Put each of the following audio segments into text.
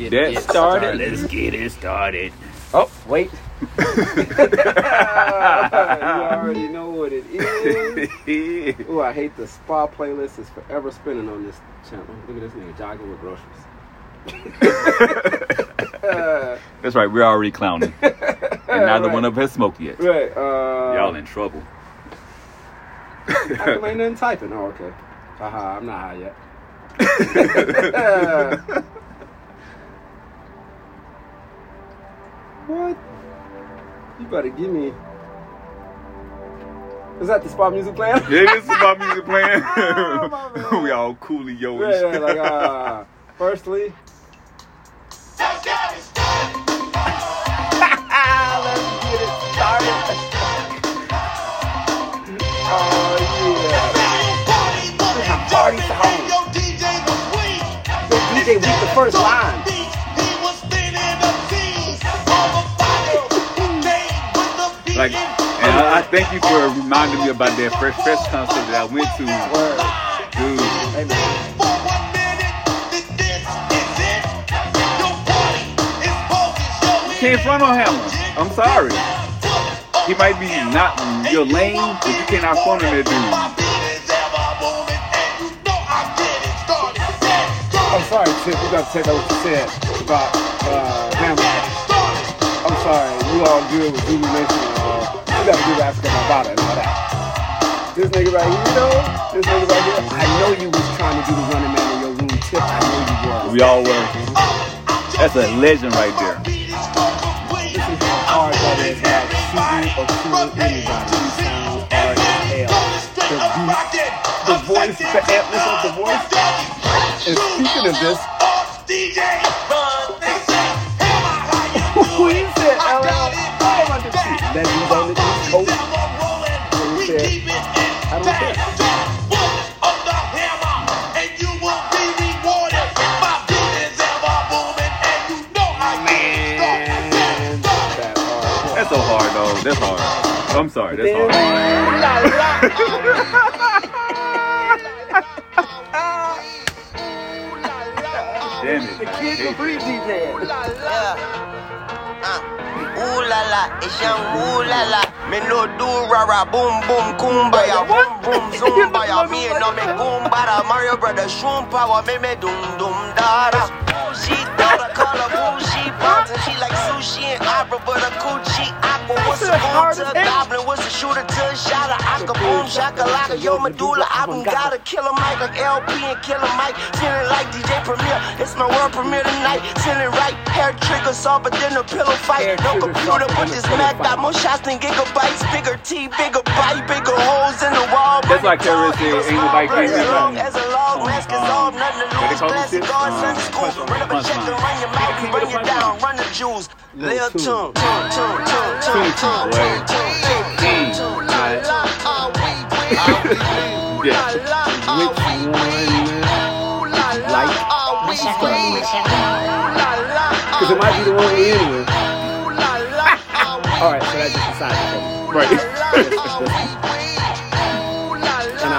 get Get it started. Let's get it started. Oh, wait. you already know what it is. Ooh, I hate the spa playlist. is forever spinning on this channel. Look at this nigga jogging with groceries. That's right. We're already clowning, and neither Right. one of us has smoked yet. Right. Uh, Y'all in trouble. How come ain't nothing typing? Oh, okay. Haha, I'm not high yet. What? You better give me. Is that the spot music playing? Yeah, this is my music playing. Oh, my man. we all coolio and Yeah, shit. like uh, firstly. Let's get it started. oh yeah. Party song. Yo, DJ Week, the first line. I, thank you for reminding me about that Fresh Fresh concert that I went to. Dude, man. can't front on him. I'm sorry. He might be not your lane, but you cannot front on that dude. I'm sorry, Chip. You gotta take out what you said about uh, Hammer. I'm sorry. You all good with Zulu Nation. You gotta do Africa and all that. This nigga right here, though. This nigga right here. I know you was trying to do the running man in your room, Tip. I know you was. We all were. That's a legend right there. This is how hard that is. Like shooting or anybody. Sound hard as hell. The beat, the voice, the ampness of the voice. And speaking of this, who he said, LL, I want to see legends on the East Coast. And he said, I don't care. Man, that hard. That's so hard, though. That's hard. I'm sorry. That's hard. Damn it. the kid can breathe DJ. Ooh la la, it's young ooh la la. Me no do rara, boom boom kumbaya, boom boom zumbaya. Me no me goombada, Mario brother shoom power, me me dum dum dada. She daughter call her boo, she like sushi and opera, but a coochie. What's a goon to a goblin? What's a shooter to a shotter? Aka boom shakalaka, yo medulla. I done gotta kill a mic like El-P and kill a mic. Feeling like DJ Premier, it's my world premiere tonight. Feeling right, hair trigger soft, but then a pillow fight. No computer, soft, but this Mac fight. got more shots than gigabytes. Bigger T, bigger bite, bigger holes in the wall. That's like Terrence said, ain't nobody As crazy long as a log mask is off, nothing to lose. Classic guard, Sunday school. Run up a check and run your mouth and bring you down. Run the jewels. Lil' tune. tune, tune, tune, tune, Yeah. Which one like? we, ah, Because it might be the one we in with. Ooh, la, la, we, Alright, so that's just decided. Right.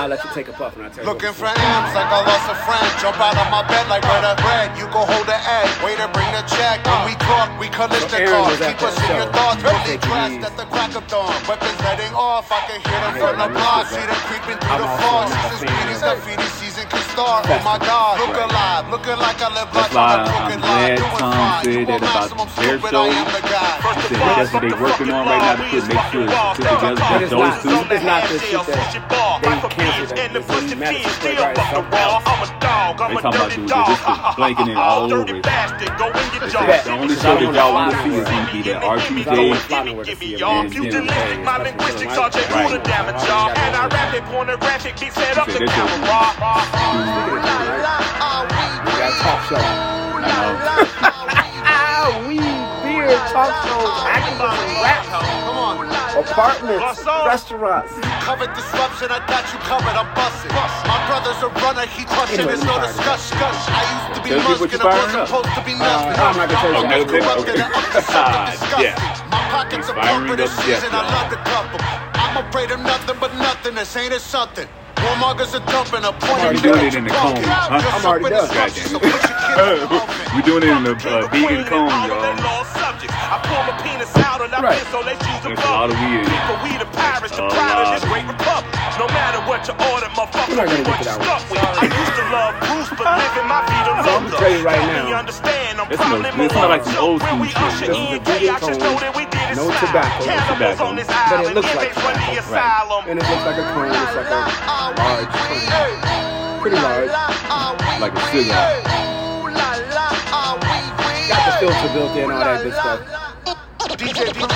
I'll let you take a puff and I'll tell you. what Looking for. M's like I lost a friend. Jump out of my bed like where the bread. You go hold the egg. Way to bring the check. When we uh, talk, we collect the Aaron car. was at Keep us in your thoughts. Really dressed at the crack of dawn. Weapons letting off. I can hear them from the block. See them creeping through I'm the also floor. not a Since fan Speedy's of that. graffiti season can start. Oh my God. Look alive. Looking like I live life on a I'm crooked line. Doing fine. You won't about maximum their stupid. show. I am the guy. That's what they working on right now to make sure it's put together. But Just it's those two. it's not the shit that they canceled that it's in Madison Square Garden. Something else. They talking about dude, this is blanking it all over it. They said the only show that y'all want to see is going to be that I don't R2J. want to fly nowhere to see him. And And, Jim. My linguistics are J. Right. Buddha damage, y'all. And I rap it pornographic, beat set up He the said that's camera. what- We got a talk show. I know. Ah, we beer talk shows, activists and rap. Come on. Apartments, restaurants. Covered disruption, I got you covered, I'm busting. My brother's a runner, he crushing, there's no discussion. I used to be Tell people muskin', I wasn't supposed to be Uh, nothing. I'm not gonna tell you Okay, that. okay, Grew up okay. in an up to something disgusting. Yeah. My pockets are pumping this season, I love to cup 'em. I'm afraid of nothing but nothing, this ain't it something. Warmongers are dumping, a point already doing it in the cone, huh? I'm already done. So put your kid in the oven. We're doing it in the uh, vegan cone, y'all. I pull my penis out and I Right. piss on they choose There's a lot of. People, we the pirates, the pride of this great republic. No matter what you order, motherfucker, We're not gonna what you that stuck with. I used to love Bruce, but living my feet alone. So I'm gonna tell you right Help me now, understand, I'm This probably smells- like some old When we school usher shit. in This is the vegan chaos, just know that we did it No tobacco. No Cannibals tobacco. on this But it island, looks give like the tobacco. Right. asylum. And it looks like a cone. It's like a large cone. Pretty large. Like a cigar. Got the filter built in, all that good stuff. DJ,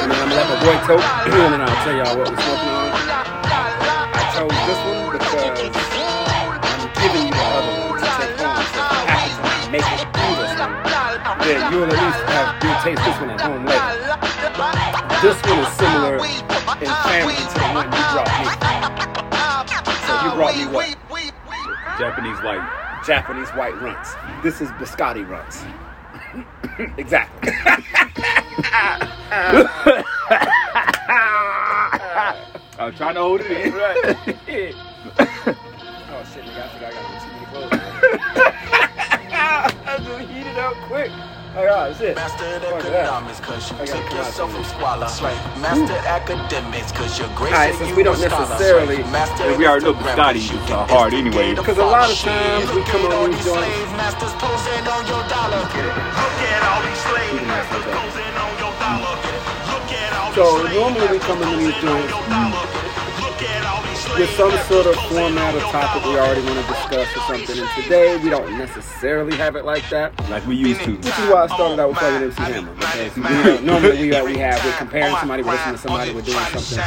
I'm gonna let my boy tote, and then I'll tell y'all what we're smoking on. I chose this one because I'm giving you the other one to take home. So you make it through this one, then you'll at least have you'll taste this one at home later. This one is similar in family to the one you brought me. So you brought me what? Japanese white. Japanese white Runtz. This is Biscotti Runtz. Exactly. I'm trying to hold it in. Right. oh shit, nigga, I forgot I got too many clothes. I just heated up quick. Oh yeah, shit. Mastered Fuck that. economics cause you took yourself from you. squalor. Mastered academics cause you're great. Alright, since we don't necessarily- And we already know Biscotti is, uh, hard anyway. Because a lot of times we come on these joints. Masters posing on your dollar. Look at all these slaves You can ask posing on your dollar. Look at all So these slaves normally we come into these posing on joints with some sort of format or topic we already want to discuss or something. And today we don't necessarily have it like that. Like we used to. Which is why I started out with fucking MC Hammer. Because you know, normally we, uh, we have, we're comparing somebody, we're listening to somebody, we're doing something.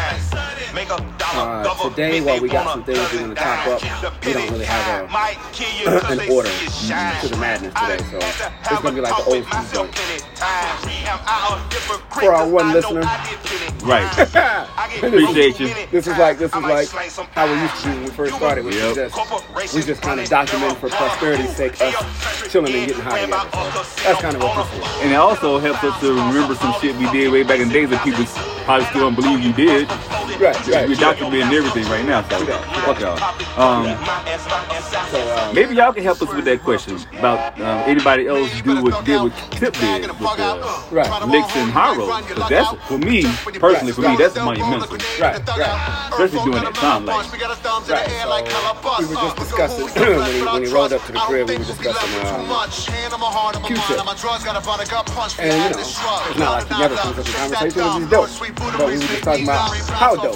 Uh, today, while we got some things we want to top up, we don't really have a, an order to the madness today. So it's going to be like the old school. For our one listener, Right. Appreciate you. this is like this is like how we used to do when we first started. We Yep. just we just kind of document for prosperity's sake us chilling and getting high together. So that's kind of what this is. And it also helps us to remember some shit we did way back in the days that people probably still don't believe we did. Right, right. We're documenting everything right now, so fuck y'all. Um, maybe y'all can help us with that question about um, anybody else do what did what Tip did with the Right. licks and high. 'Cause that's for me personally, for me that's monumental. Right, right. Especially during that time, like Right, so we were just discussing when he when he rolled up to the crib. We were discussing um, Q-tip. And you know, it's not like he never comes up in conversation. It's just dope. But we were just talking about how dope.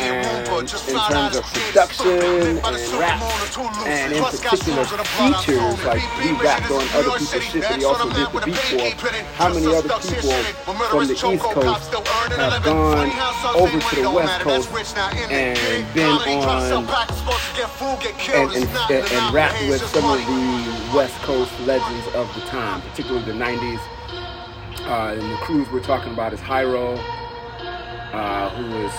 And in terms of production and rap, and in particular features, like he rapped on other people's shit, but he also did the beat for. How many other people from the East Coast have gone over to the West Coast and been on and, and, and, and rap with some of the West Coast legends of the time, particularly the 90s. Uh, and the crews we're talking about is Hiero, uh, who is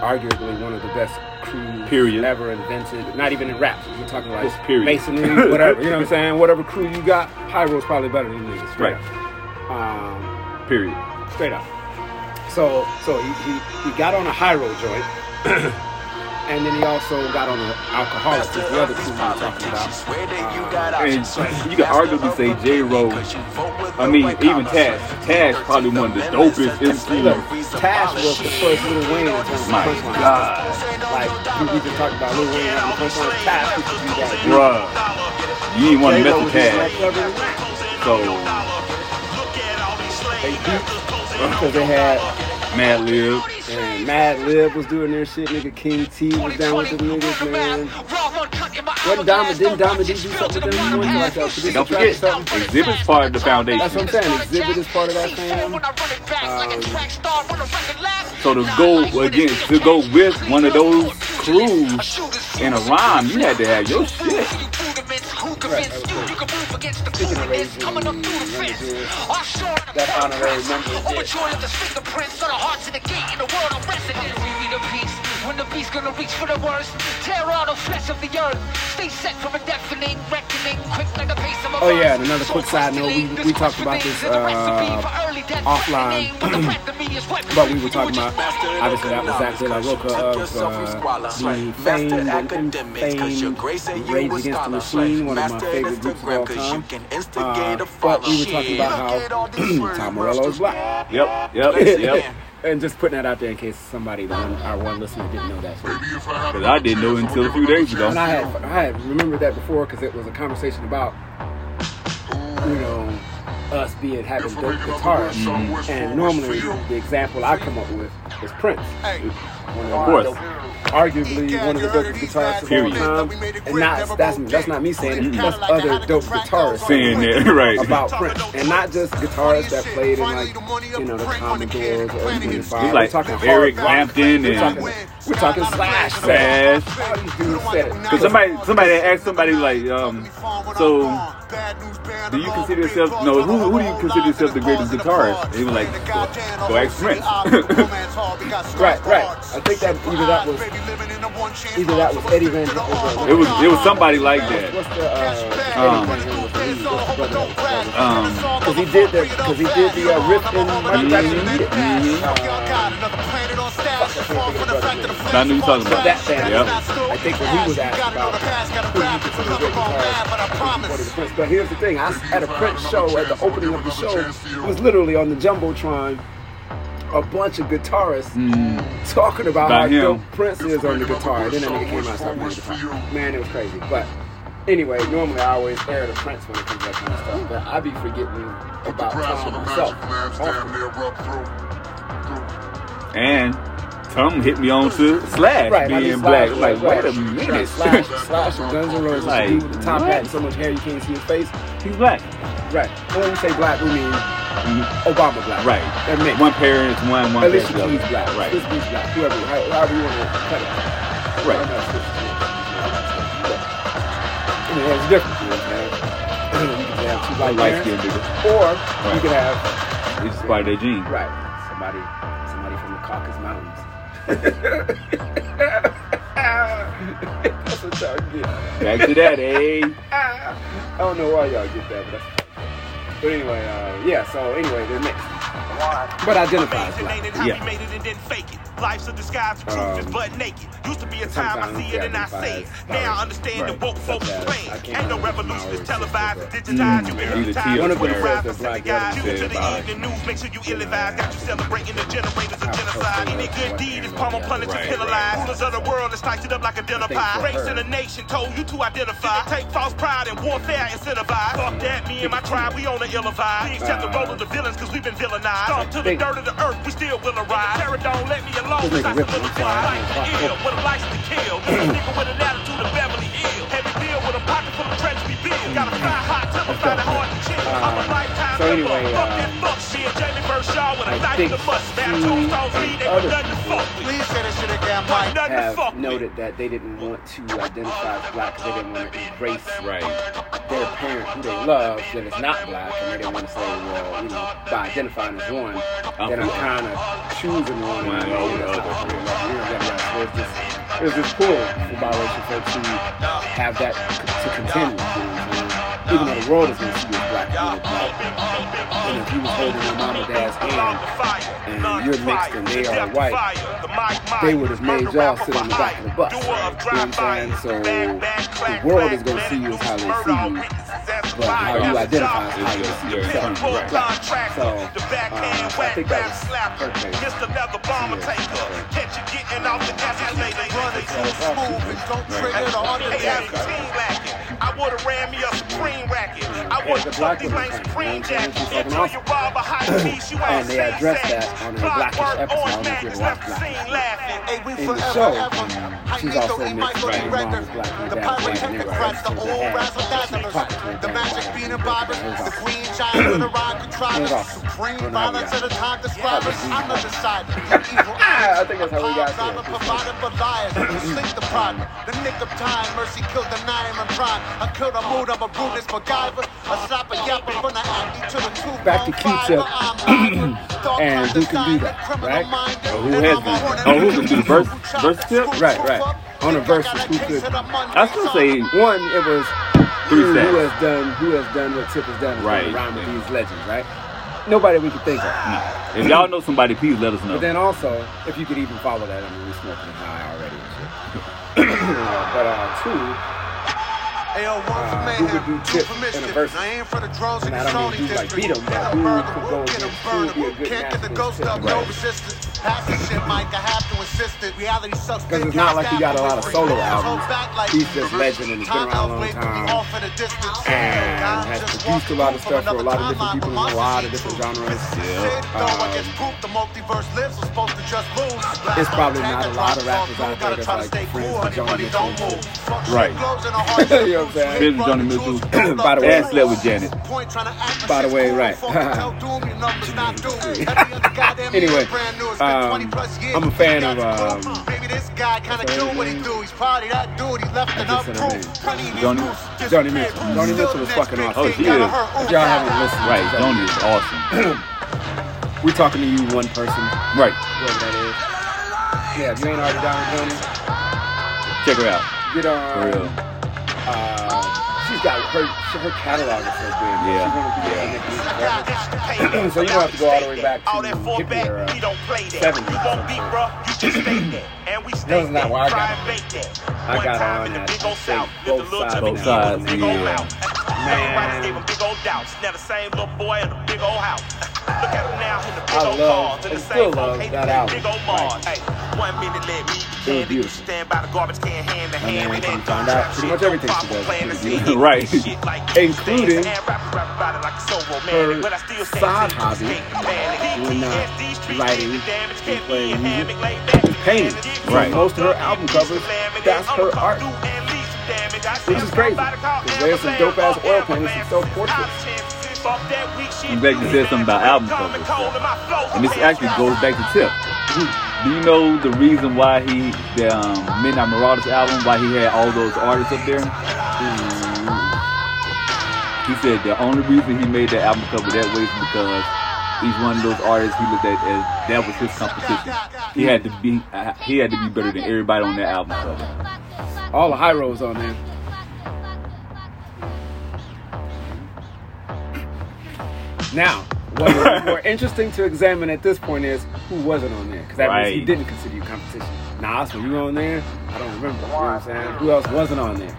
arguably one of the best crews Period. ever invented. Not even in rap. We're talking like Just period. masonry, whatever. You know what I'm saying? Whatever crew you got, Hiero's probably better than you. Straight Right. up. Um, period. straight up. So so he, he, he got on a Hiero joint, and then he also got on an Alkaholik, which is the other crew we were talking about. Uh, and you can arguably say J Ro. I mean, even Tash. Tash probably one of the dopest Look, MCs. Tash was the first Lil Wayne in terms of My punchline. God, Like we, we just talked about Lil Wayne on the punchline. Tash used to do that. bruh. You ain't want to J-Lo mess with just that Taz. clever. So They beat because they had Madlib. and Madlib was doing their shit. Nigga King T was down with the niggas, man. Wasn't Diamond? Didn't Diamond D do something with them? One like uh, a producer Don't forget, something? Xzibit's part of the foundation. That's what I'm saying. Xzibit is part of that fam. Uh, so to go again, to go with one of those crews in a rhyme, you had to have your shit. Speaking of raising managers, that honorary member Overjoyed at the fence? Show in the One of the fingerprints on the hearts of the gate in the world of resident. We be the beast. When the beast gonna reach for the worst, tear out the flesh of the earth. Stay set from a deafening reckoning, quick like the pace of a Oh, yeah, and another quick side note, we- we talked about this, uh, offline, but we were talking about obviously that was Zack de la Rocha of uh, the famed and infamed Rage Against the Machine, one of my favorite groups of all time. Uh, but we were talking about how Tom Morello is black. Yep, yep, yep. And just putting that out there in case somebody, the one, our one listener, didn't know that. Because I didn't know until a few days ago. And I had I had remembered that before because it was a conversation about you know us being having dope guitarists. Mm-hmm. And normally the example I come up with is Prince. One Of course. arguably one of the dopest guitarists of Period. all time. And not that's that's not me saying it. That's other dope guitarists Saying that, right. about Prince, and not just guitarists that played in like you know the Commodores or even the It's like we're talking Eric hard rock. Hampton We're and talking, we're talking Slash. Slash. All these dudes said it. Because somebody, somebody asked somebody like, um, so do you consider yourself? No, who, who do you consider yourself the greatest guitarist? And he was like, go, go ask Prince. Right, right. I think that either that was either that was Eddie Van Halen. it was, it was somebody like that. What's the uh, Um, Eddie Van Halen was the lead? What's the brother that was- Um, Because he did the because he did the uh, riff in Michael Jackson Beat It. I knew you talking about That band. Yep. I think when he was asked about who do you consider a great guitarist, he quoted Prince. But here's the thing: I had a Prince show at the opening of the show it was literally on the jumbotron. A bunch of guitarists talking about, Mm. About how him. dope Prince is on the guitar. Then that nigga came out and started playing guitar. Man, it was crazy. But anyway, normally I always air the Prince when it comes to that kind of stuff. But I be forgetting about Tom myself. often. And Tom hit me on to Slash Right, I being mean, black. Slash, like, right, wait a minute. Slash, Slash from Guns N' Roses, Like, dude with the top what? hat and so much hair you can't see his face. He's black. Right. When we say black, we mean Obama black. Right. They're mixed. One parent is one, one Alicia parent is Keys black. Right. This Keys black. Whoever, however you want to cut it. Right. I'm not Alicia Keys. I mean, there's a difference. You know what You can have two Light black skinned parents, or you can have It's just of their gene. right somebody, somebody from the Caucasus Mountains. That's what y'all get. Back to that, eh? I don't know why y'all get that, but that's but anyway, uh, yeah. So anyway, they're mixed, but identify as black. How Yeah. we made it and didn't fake it. Life's a disguise, the truth is Um, butt naked. Used to be a time I see it and I say it. Now I understand the woke folks playing. Ain't no revolution, it's televised, it's digitized. You Mm, been either hypnotized. Tia One of them You says arrive that for black guys. women Tune said to the evening news, make sure you ill-advised. Got you celebrating the generators of genocide. Any good deed is palm punished at. and penalized. Rulers of the world is sliced it up like a dinner pie. Race in the nation told you to identify. Take false pride and warfare incentivized. Fuck that, me and my tribe, we on the ill vibe. We accept the role of the villains cause we've been villainized. Stomp to the dirt of the earth, we still will arrive. Terror don't let me alone, This cause I nigga ripping, still I'm sorry, like I'm sorry. ill with a license to kill. This a mm. nigga with an attitude of Beverly Hills. Heavy bill with a pocket full of treasury bills. Got a mm. fly hot temper, find it hard to chill. Uh, I'm a lifetime so anyway, member. Fuck uh, that fuck shit. Jamie Burnshaw with a I knife think in the must. Bad the tombstones lead, ain't other nothing to fuck with. Please say this shit again, Ain't Mike. nothing to fuck have noted that they didn't want to identify as black because they didn't want to embrace Right. their parent who they love that is not black, and they didn't want to say, well, you know, by identifying as one, oh, then I'm kind of choosing one. One and, over you the know, other. that's not what we love, yada, yada. So it's just, it's just cool for biracial folks to have that c- to continue. You know what I'm? Even though the world is going to see you as black, you know, black. And if you was holding your mom and dad's hand, and you're mixed and they are white, they would have made y'all sit on the back of the bus. You know what I'm saying? So the world is going to see you as how they see you, but how you identify is how you see yourself. Right. So, uh, I think that was perfect. Mr. Leather Bomber Taker. Catch you getting off the escalator. Running too smooth and don't trigger the Hey, as a team lacking. I would've ran me a Supreme racket. I the would've black took these women lame thing, Supreme you know what I'm saying? jackets. She's fucking Until awesome. you rob a high piece, you ain't And they seen addressed sex. that on her Blackish Clockwork, episode. I orange don't know if mags you left watched the Blackish. scene laughing. Hey, we In the forever show, ever. she's Hyphenate also the mixed, Michael right? D. Her mom record. was black, her The dad was black, and they were pyrotechnics, the actually old had razzle dazzlers, pockets in the their magic back. bean and bobbers, It was the awesome. queen giant of the rhyme It was contrivers, awesome. supreme Don't know how we violence of the time describers. That I'm the decider. Evil I think that's how we got there. provided for liars. Sleep the pride. The nick of time. Mercy killed the nine and prime. I killed a mood of a rudeness MacGyver. A slap a yapper from the acne to the two. Back to Q-Tip. And who can do that, right? Or who has been. Oh, who can do verse- verse tip? Right, right. On a verse, who could- I still say One, it was Three who, who has done who has done what Tip has done. Right. gonna Rhyme with these legends, right? nobody we could think of. Nah. If y'all know somebody, please let us know. But then also, if you could even follow that, I mean, we smoking high already and shit. but uh, two, Ayo, one for Uh, would do two for in a verse? I aim for the drones And in I the don't mean Sony who, like, beat 'em, but who could go against who would be a good Can't get the match ghost against up, Tip. no Right. Resistance. Shit, Mike. I have to insist it. Reality sucks. Because it's not like he got a lot of solo albums. He's just legend and has been around a long time. in the distance. And has produced a lot of stuff for a lot of different people in a lot of different genres. Shit, though, I um, guess poop, the multiverse lives, was supposed to just lose. It's probably not a lot of rappers out there gotta that's like friends cool, with Joni Mitchell. move. Right. glows in the heart, You know what I'm saying? Friends with Joni Mitchell. By the way- And slept with Janet. Point trying to act like By the way, right. fucking tell Doom your numbers not due. Every other goddamn Anyway, year brand new. It's been um, 20 plus years. I'm a fan of, um, Maybe this guy kind of her what he do. He's probably that dude. He left enough just said her proof. name. Honey, these Joni- Joni Mitchell. Joni Mitchell is fucking awesome. Oh, she is. out of her. Ooh, If y'all haven't listened, Right, Joni is awesome. we're talking to you, one person, Right. whoever that is. Yeah, if you ain't already down with Joni, Check her out. get on. For real. Got her her catalog is so big. Yeah. She's one of the people that make so you don't have to go all the way back to all that fall hippie back, era, he don't play that. 70s You or won't beat, something. bro. You just stay there. And we stay That's not there. where I got Try on. that. I One got time on in the big old south. both little sides Jimmy Both sides, with the old yeah. mouth. Everybody gave him big old doubts. Now the same little boy in a big old house. Look at him now in the big I old love- cars. In the still love that hating album. Big old Mars. Hey, one minute let me be candy. You beautiful. stand by the garbage can hand to hand. then and then found out pretty much everything she Papa does is playing the pretty Right. Like Including and rap, rap about it like it's so romantic. her But I still can't side seem to hobby escape the panic. doing, uh, street writing the damage, and kept me playing in music laid back and painting. and So Right. most of her album covers, that's her art. Which is crazy, 'cause there's some dope-ass oil paintings and self-portraits. I'm glad you said something about album covers. And this actually goes back to Tip. Do you know the reason why he, the um, Midnight Marauders album, why he had all those artists up there? He said the only reason he made that album cover that way is because each one of those artists he looked at as that was his competition. He had to be, uh, he had to be better than everybody on that album cover. All the high roads on there. Now, what is more interesting to examine at this point is who wasn't on there. Because that means he didn't consider you competition. Nas, were you on there? I don't remember. You know what I'm saying? Who else wasn't on there?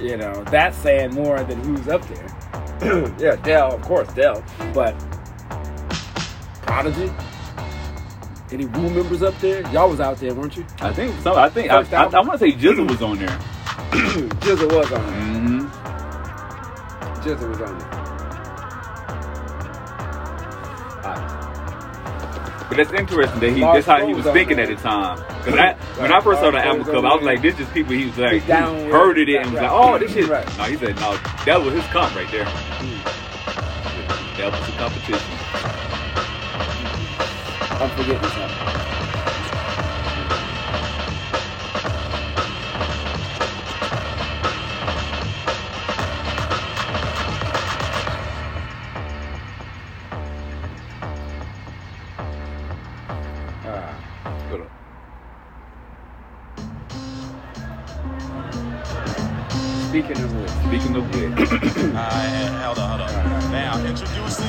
You know, that's saying more than who's up there. yeah, Del, of course, Del. But Prodigy? Any Wu members up there? Y'all was out there, weren't you? I think some. I think I, First I, album? I want to say Jizzle was on there. GZA was on there. hmm GZA was on there. But that's interesting that he that's how he was thinking at the time. Because I, when I first saw the album cover, I was like, this just people he was like heard it and was like, oh, this shit. No, he said no, that was his comp right there. That was the competition. I'm forgetting something. Speaking of which, Speaking of which, Uh, hold on, hold on. Now, introducing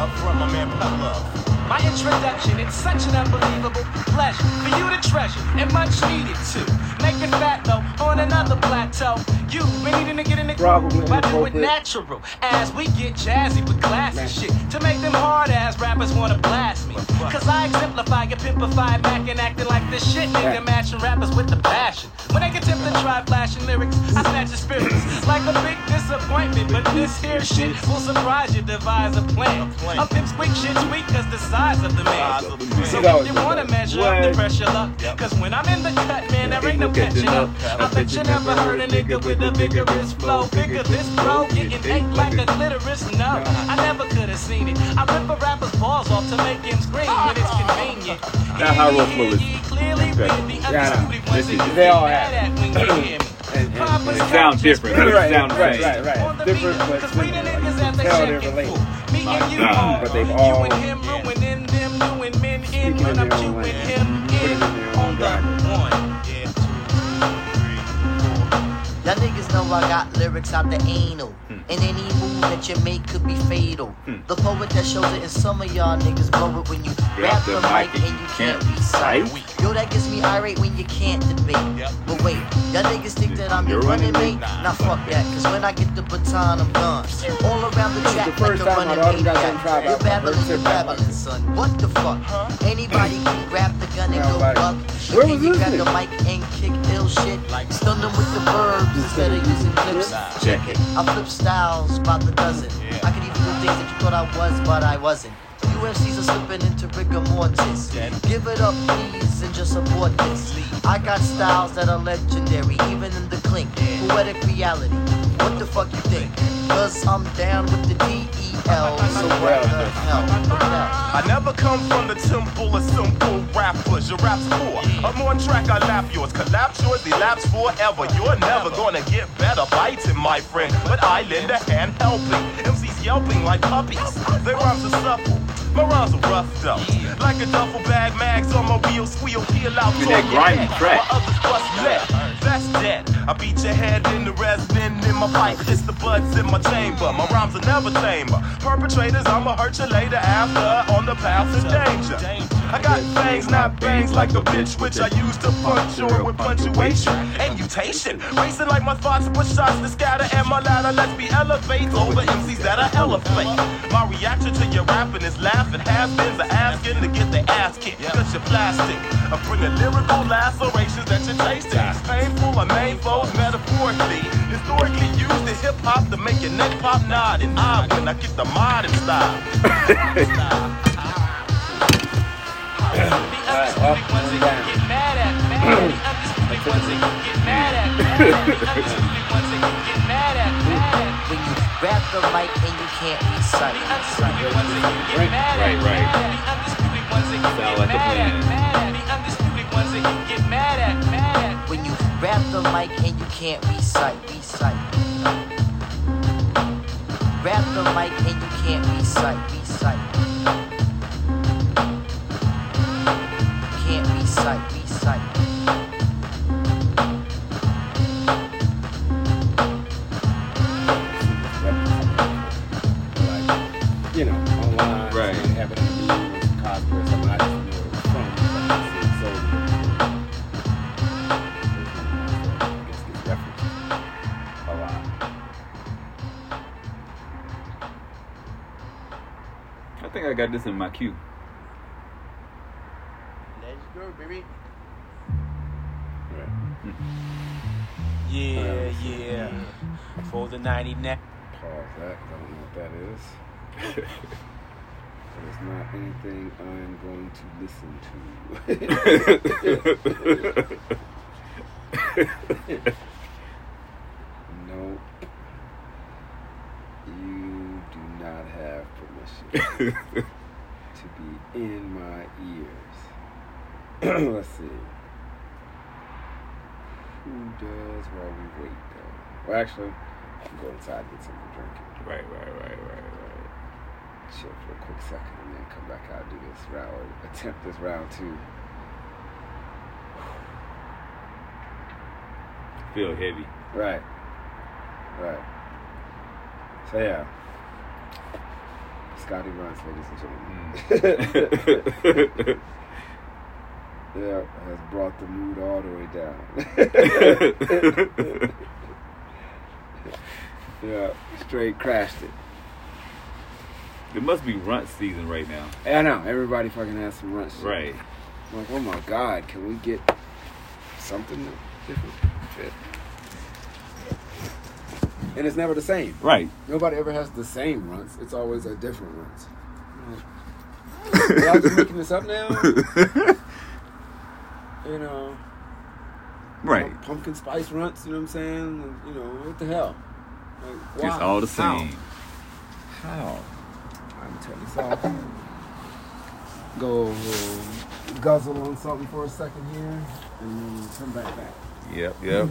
up front, my man Pep Love. My introduction, it's such an unbelievable pleasure for you to treasure and much needed to. Make it fat though on another plateau. You've been needing to get in the Probably groove. I do it natural as we get jazzy with classy shit to make them hard ass rappers wanna blast me. Cause I exemplify your pimpified back and acting like this shit nigga matching rappers with the passion. When they attempt to try flashing lyrics, I snatch your spirits like a big disappointment. But this here shit will surprise you, devise a plan. A pimp squeak shit sweet cause the size of the man. So if you wanna that. Measure up the pressure luck, cause when I'm in the cut, man, there ain't no catching up. I bet you never heard a nigga with a vigorous flow. Figure this bro getting ate like a clitoris. No, I never could have seen it. I rip a rapper's balls off to make him scream when it's convenient. Now how flow is- Clearly, Okay. Yeah, I know. undisputed ones This that is- you they all have mad at when you hear me. and, and, Papa's it sounds different. It Right, sounds right, right, right. Different, but but 'cause we the similar. niggas You at the can tell they're related. and you God. But they've all- in when I'm chewing him in in their own on the jargon. one. Y'all niggas know I got lyrics out the anal. And any move that you make could be fatal. The poet that shows it in some of y'all niggas blow it when you grab the mic and you can't recite. Yo, that gets me irate when you can't debate. But wait, y'all niggas think that I'm your running mate? Nah, fuck that, cause when I get the baton, I'm gone. All around the track the first like a time my running daughter got done maniac. tried You're out, babbling, first you're tip out. babbling, son. What the fuck? Huh? Anybody can grab the gun and go Nobody. buck. Where Can was you this grab the mic and kick ill shit? Like, Stun them with the verbs instead of using clips. Check it. I flip styles by the dozen. I could even do things that you thought I was, but I wasn't. UMCs are slipping into rigor mortis. Give it up, please, and just support this. I got styles that are legendary, even in the clink. Poetic reality. What the fuck you think? Cause I'm down with the D-E-L, so? What the hell? I never come from the temple of simple rappers. Your rap's poor. I'm on track, I lap yours. Collapse yours, elapse forever. You're never gonna get better biting, my friend. But I lend a hand helping. MCs yelping like puppies. Their rhymes are supple. My rhymes are rough though. Like a duffel bag, mags on my wheel, squeal, peel out. At that grimy head. track. Others bust left. That's dead. I beat your head in the resin in my pipe, kiss the buds in my chamber. My rhymes are never tamer. Perpetrators, I'ma hurt you later after on the path to danger. I got fangs, not bangs, like a bitch, which I use to puncture with punctuation and mutation. Racing like my thoughts with shots to scatter, and my ladder lets me elevate over MCs that are elevate. My reaction to your rapping is laughing. Has-beens are asking to get their ass kicked, cause you're plastic. I bring a lyrical lacerations that you're tasting. It's painful, I main foes metaphorically. Historically used in hip hop to make your neck pop nod and ah, I when I get the modern style. When you grab the mic and you can't recite. Right, right. Sound like a plan. When you grab the mic and you can't recite, recite. Grab the mic and you can't recite, recite. Recite, recite. like, you know, online. Right. They have it in the with cosplay or something. I just know where it's from. But I so. I guess gets referenced a lot. I think I got this in my queue. That. I don't know what that is. But it's not anything I'm going to listen to. nope. You do not have permission to be in my ears. Let's see. Who does while we wait, though? Well, actually, I go inside and get something to drink. Right, right, right, right, right. Chill for a quick second and then come back out and do this round, or attempt this round two. Feel heavy. Right. Right. So yeah. Scotty runs, ladies and gentlemen. Mm. yeah, has brought the mood all the way down. yeah, straight crashed it. It must be runt season right now. I know. Everybody fucking has some runs. Right. I'm like, oh my god, can we get something different? Shit. And it's never the same. Right. Nobody ever has the same runs. It's always a different runs. I'm Y'all just making this up now? You know, right. pumpkin spice runts. You know what I'm saying? You know what the hell? Like, It's all the same. How? I'm telling you something. Go guzzle on something for a second here, and then come back back. Yep, yep.